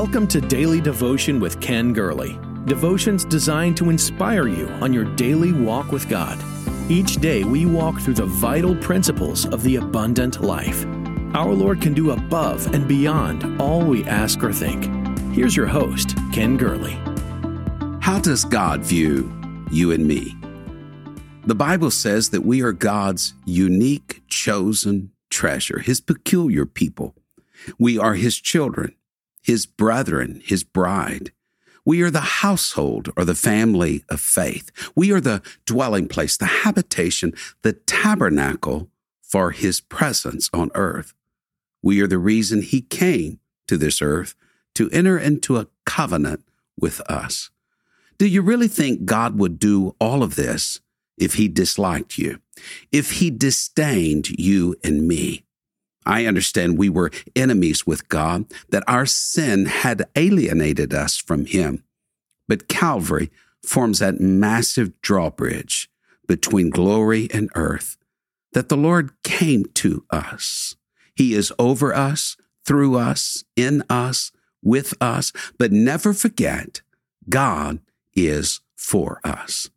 Welcome to Daily Devotion with Ken Gurley. Devotions designed to inspire you on your daily walk with God. Each day we walk through the vital principles of the abundant life. Our Lord can do above and beyond all we ask or think. Here's your host, Ken Gurley. How does God view you and me? The Bible says that we are God's unique, chosen treasure, His peculiar people. We are His children his brethren, his bride. We are the household or the family of faith. We are the dwelling place, the habitation, the tabernacle for his presence on earth. We are the reason he came to this earth to enter into a covenant with us. Do you really think God would do all of this if he disliked you? If he disdained you and me? I understand we were enemies with God, that our sin had alienated us from Him. But Calvary forms that massive drawbridge between glory and earth, that the Lord came to us. He is over us, through us, in us, with us, but never forget God is for us.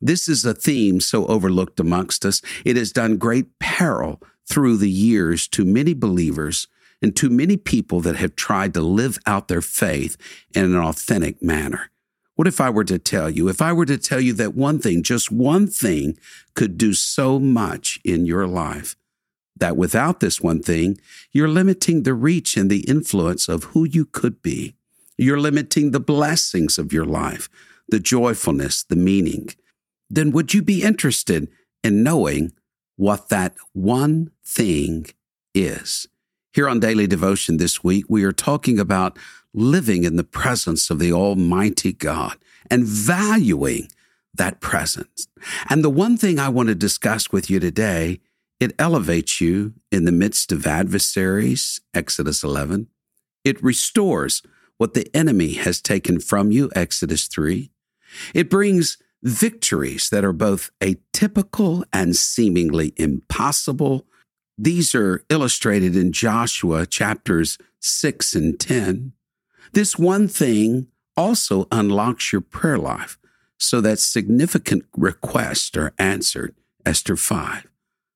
This is a theme so overlooked amongst us. It has done great peril through the years to many believers and to many people that have tried to live out their faith in an authentic manner. What if I were to tell you, if I were to tell you that one thing, just one thing could do so much in your life, that without this one thing, you're limiting the reach and the influence of who you could be. You're limiting the blessings of your life, the joyfulness, the meaning. Then would you be interested in knowing what that one thing is. Here on Daily Devotion this week, we are talking about living in the presence of the Almighty God and valuing that presence. And the one thing I want to discuss with you today, it elevates you in the midst of adversaries, Exodus 11. It restores what the enemy has taken from you, Exodus 3. It brings victories that are both atypical and seemingly impossible. These are illustrated in Joshua chapters 6 and 10. This one thing also unlocks your prayer life so that significant requests are answered. Esther 5.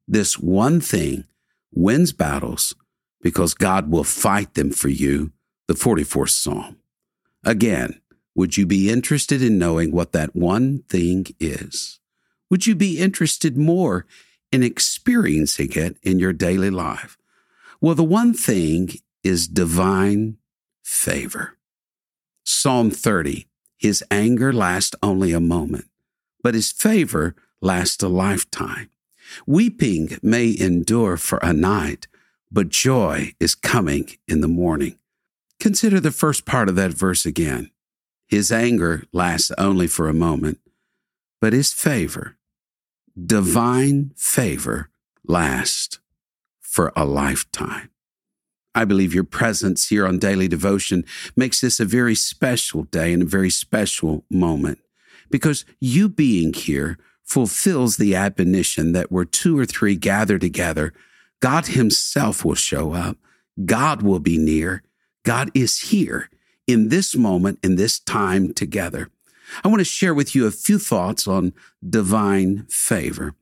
This one thing wins battles because God will fight them for you. The 44th Psalm. Again, would you be interested in knowing what that one thing is? Would you be interested more in experiencing it in your daily life? Well, the one thing is divine favor. Psalm 30 His anger lasts only a moment, but His favor lasts a lifetime. Weeping may endure for a night, but joy is coming in the morning. Consider the first part of that verse again. His anger lasts only for a moment, but his favor, divine favor, lasts for a lifetime. I believe your presence here on Daily Devotion makes this a very special day and a very special moment because you being here fulfills the admonition that where two or three gather together, God Himself will show up. God will be near. God is here in this moment, in this time together. I want to share with you a few thoughts on divine favor.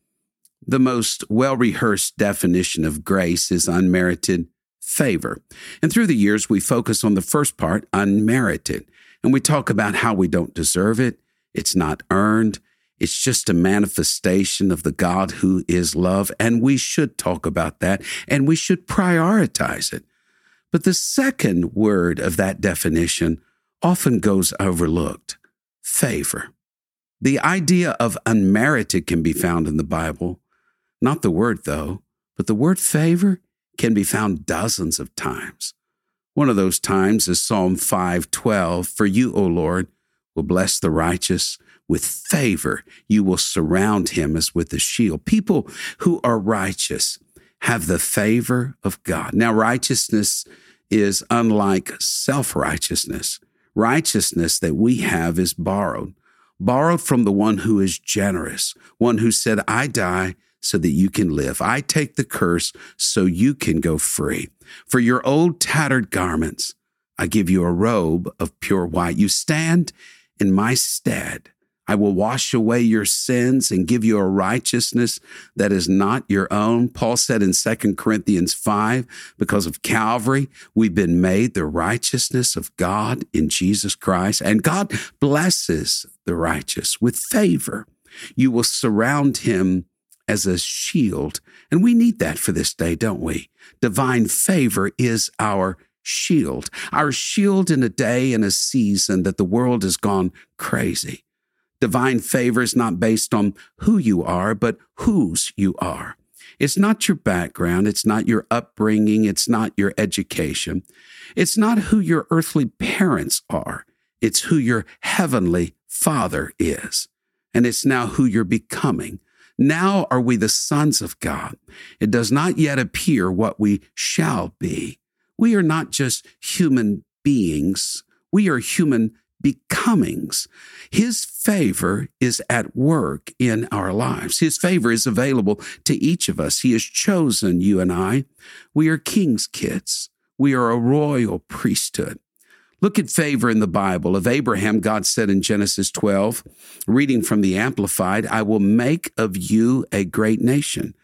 The most well rehearsed definition of grace is unmerited favor. And through the years, we focus on the first part, unmerited, and we talk about how we don't deserve it. It's not earned. It's just a manifestation of the God who is love. And we should talk about that and we should prioritize it. But the second word of that definition often goes overlooked favor. The idea of unmerited can be found in the Bible. Not the word, though, but the word favor can be found dozens of times. One of those times is Psalm 512 For you, O Lord, will bless the righteous. With favor, you will surround him as with a shield. People who are righteous have the favor of God. Now, righteousness is unlike self righteousness. Righteousness that we have is borrowed, borrowed from the one who is generous, one who said, I die so that you can live. I take the curse so you can go free. For your old tattered garments, I give you a robe of pure white. You stand in my stead. I will wash away your sins and give you a righteousness that is not your own. Paul said in 2 Corinthians 5, because of Calvary, we've been made the righteousness of God in Jesus Christ. And God blesses the righteous with favor. You will surround him as a shield. And we need that for this day, don't we? Divine favor is our shield, our shield in a day and a season that the world has gone crazy. Divine favor is not based on who you are, but whose you are. It's not your background. It's not your upbringing. It's not your education. It's not who your earthly parents are. It's who your heavenly father is. And it's now who you're becoming. Now are we the sons of God. It does not yet appear what we shall be. We are not just human beings. We are human becomings. His favor is at work in our lives. His favor is available to each of us. He has chosen you and I. We are king's kids. We are a royal priesthood. Look at favor in the Bible. Of Abraham, God said in Genesis 12, reading from the Amplified, I will make of you a great nation,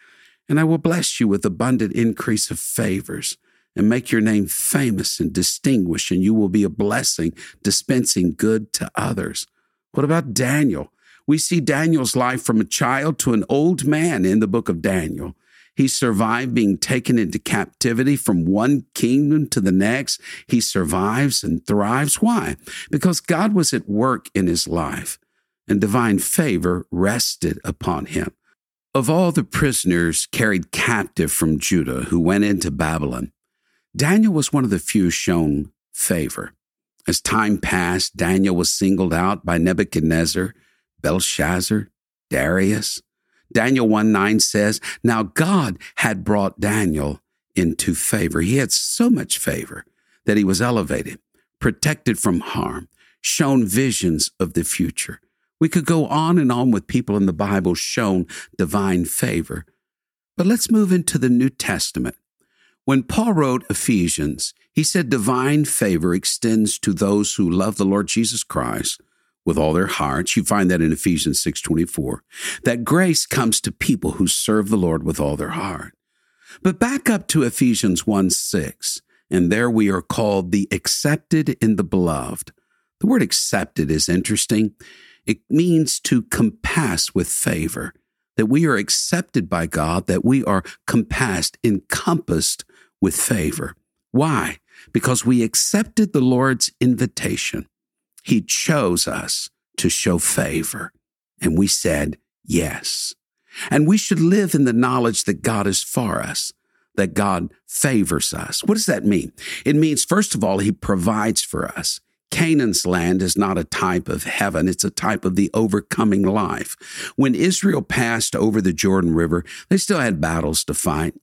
and I will bless you with abundant increase of favors and make your name famous and distinguished, and you will be a blessing, dispensing good to others. What about Daniel? We see Daniel's life from a child to an old man in the book of Daniel. He survived being taken into captivity from one kingdom to the next. He survives and thrives. Why? Because God was at work in his life and divine favor rested upon him. Of all the prisoners carried captive from Judah who went into Babylon, Daniel was one of the few shown favor. As time passed, Daniel was singled out by Nebuchadnezzar, Belshazzar, Darius. Daniel 1 9 says, Now God had brought Daniel into favor. He had so much favor that he was elevated, protected from harm, shown visions of the future. We could go on and on with people in the Bible shown divine favor. But let's move into the New Testament when Paul wrote Ephesians, he said divine favor extends to those who love the Lord Jesus Christ with all their hearts. You find that in Ephesians 6:24. That grace comes to people who serve the Lord with all their heart. But back up to Ephesians 1 6, and there we are called the accepted in the beloved. The word accepted is interesting. It means to compass with favor, that we are accepted by God, that we are compassed, encompassed with favor. Why? Because we accepted the Lord's invitation. He chose us to show favor. And we said, yes. And we should live in the knowledge that God is for us, that God favors us. What does that mean? It means, first of all, He provides for us. Canaan's land is not a type of heaven, it's a type of the overcoming life. When Israel passed over the Jordan River, they still had battles to fight.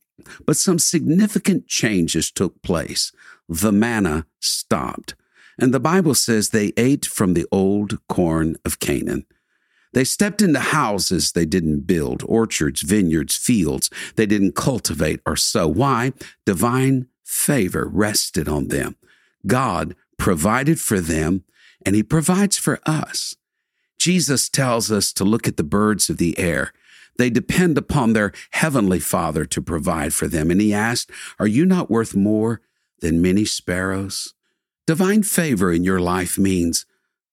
But some significant changes took place. The manna stopped. And the Bible says they ate from the old corn of Canaan. They stepped into houses they didn't build, orchards, vineyards, fields they didn't cultivate or sow. Why? Divine favor rested on them. God provided for them, and He provides for us. Jesus tells us to look at the birds of the air. They depend upon their heavenly Father to provide for them. And he asked, Are you not worth more than many sparrows? Divine favor in your life means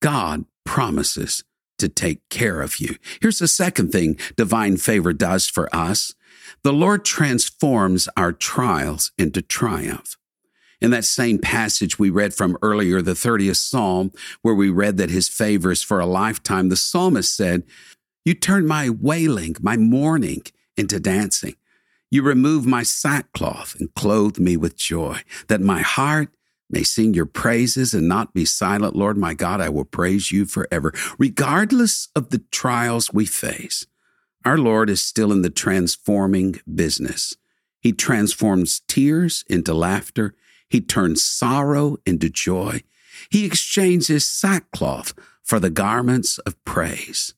God promises to take care of you. Here's the second thing divine favor does for us the Lord transforms our trials into triumph. In that same passage we read from earlier, the 30th Psalm, where we read that his favor is for a lifetime, the psalmist said, you turn my wailing, my mourning into dancing. You remove my sackcloth and clothe me with joy, that my heart may sing your praises and not be silent. Lord my God, I will praise you forever. Regardless of the trials we face, our Lord is still in the transforming business. He transforms tears into laughter. He turns sorrow into joy. He exchanges sackcloth for the garments of praise.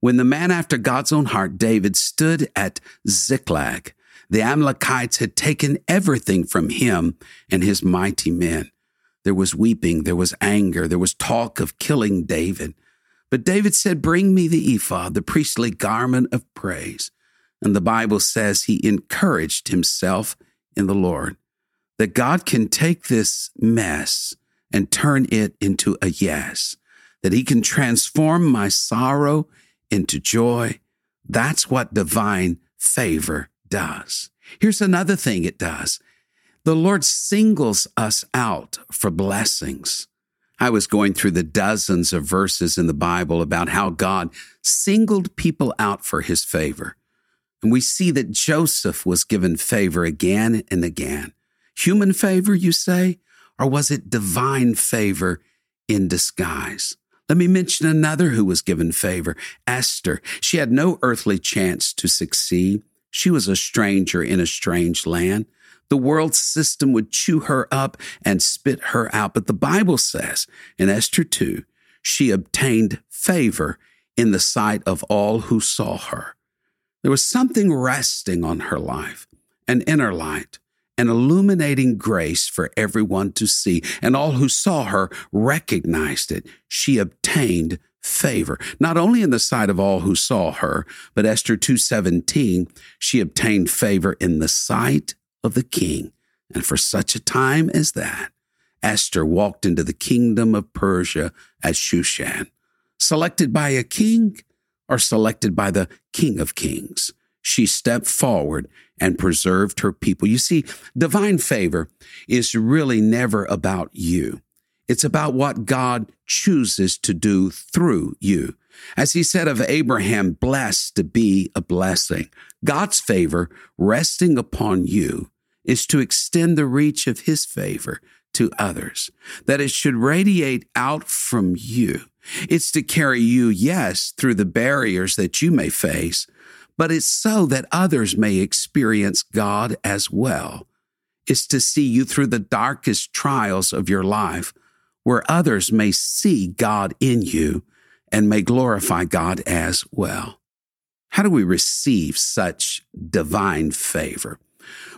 When the man after God's own heart, David, stood at Ziklag, the Amalekites had taken everything from him and his mighty men. There was weeping, there was anger, there was talk of killing David. But David said, Bring me the ephod, the priestly garment of praise. And the Bible says he encouraged himself in the Lord that God can take this mess and turn it into a yes, that he can transform my sorrow into joy. That's what divine favor does. Here's another thing it does. The Lord singles us out for blessings. I was going through the dozens of verses in the Bible about how God singled people out for his favor. And we see that Joseph was given favor again and again. Human favor, you say? Or was it divine favor in disguise? Let me mention another who was given favor Esther. She had no earthly chance to succeed. She was a stranger in a strange land. The world system would chew her up and spit her out. But the Bible says in Esther 2, she obtained favor in the sight of all who saw her. There was something resting on her life, an inner light, an illuminating grace for everyone to see, and all who saw her recognized it. She obtained favor, not only in the sight of all who saw her, but Esther 2:17, she obtained favor in the sight of the king. And for such a time as that, Esther walked into the kingdom of Persia as Shushan, selected by a king or selected by the king of kings she stepped forward and preserved her people. You see, divine favor is really never about you. It's about what God chooses to do through you. As he said of Abraham, blessed to be a blessing. God's favor resting upon you is to extend the reach of his favor to others, that it should radiate out from you. It's to carry you, yes, through the barriers that you may face, but it's so that others may experience God as well. It's to see you through the darkest trials of your life, where others may see God in you and may glorify God as well. How do we receive such divine favor?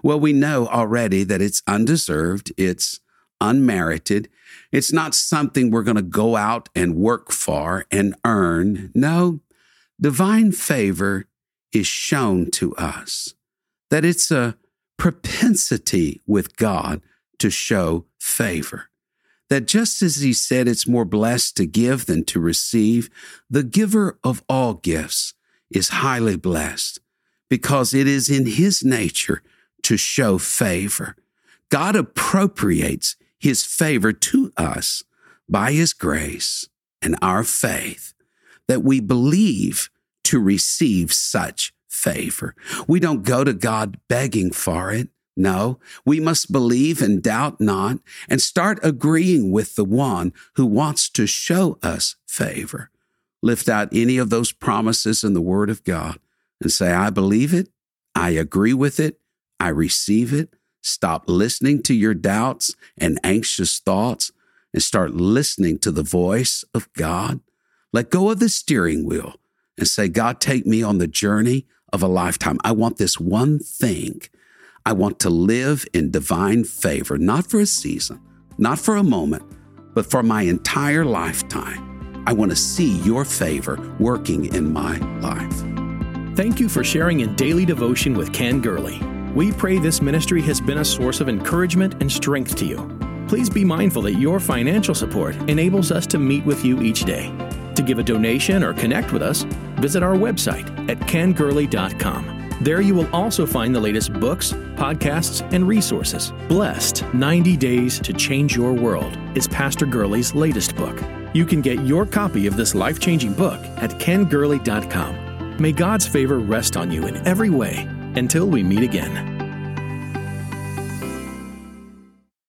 Well, we know already that it's undeserved, it's unmerited, it's not something we're going to go out and work for and earn. No, divine favor is shown to us, that it's a propensity with God to show favor. That just as he said it's more blessed to give than to receive, the giver of all gifts is highly blessed because it is in his nature to show favor. God appropriates his favor to us by his grace and our faith that we believe to receive such favor. We don't go to God begging for it. No, we must believe and doubt not and start agreeing with the one who wants to show us favor. Lift out any of those promises in the Word of God and say, I believe it. I agree with it. I receive it. Stop listening to your doubts and anxious thoughts and start listening to the voice of God. Let go of the steering wheel and say, God, take me on the journey of a lifetime. I want this one thing. I want to live in divine favor, not for a season, not for a moment, but for my entire lifetime. I want to see your favor working in my life. Thank you for sharing in daily devotion with Ken Gurley. We pray this ministry has been a source of encouragement and strength to you. Please be mindful that your financial support enables us to meet with you each day. To give a donation or connect with us, visit our website at kengurley.com. There you will also find the latest books, podcasts, and resources. Blessed 90 Days to Change Your World is Pastor Gurley's latest book. You can get your copy of this life changing book at kengurley.com. May God's favor rest on you in every way until we meet again.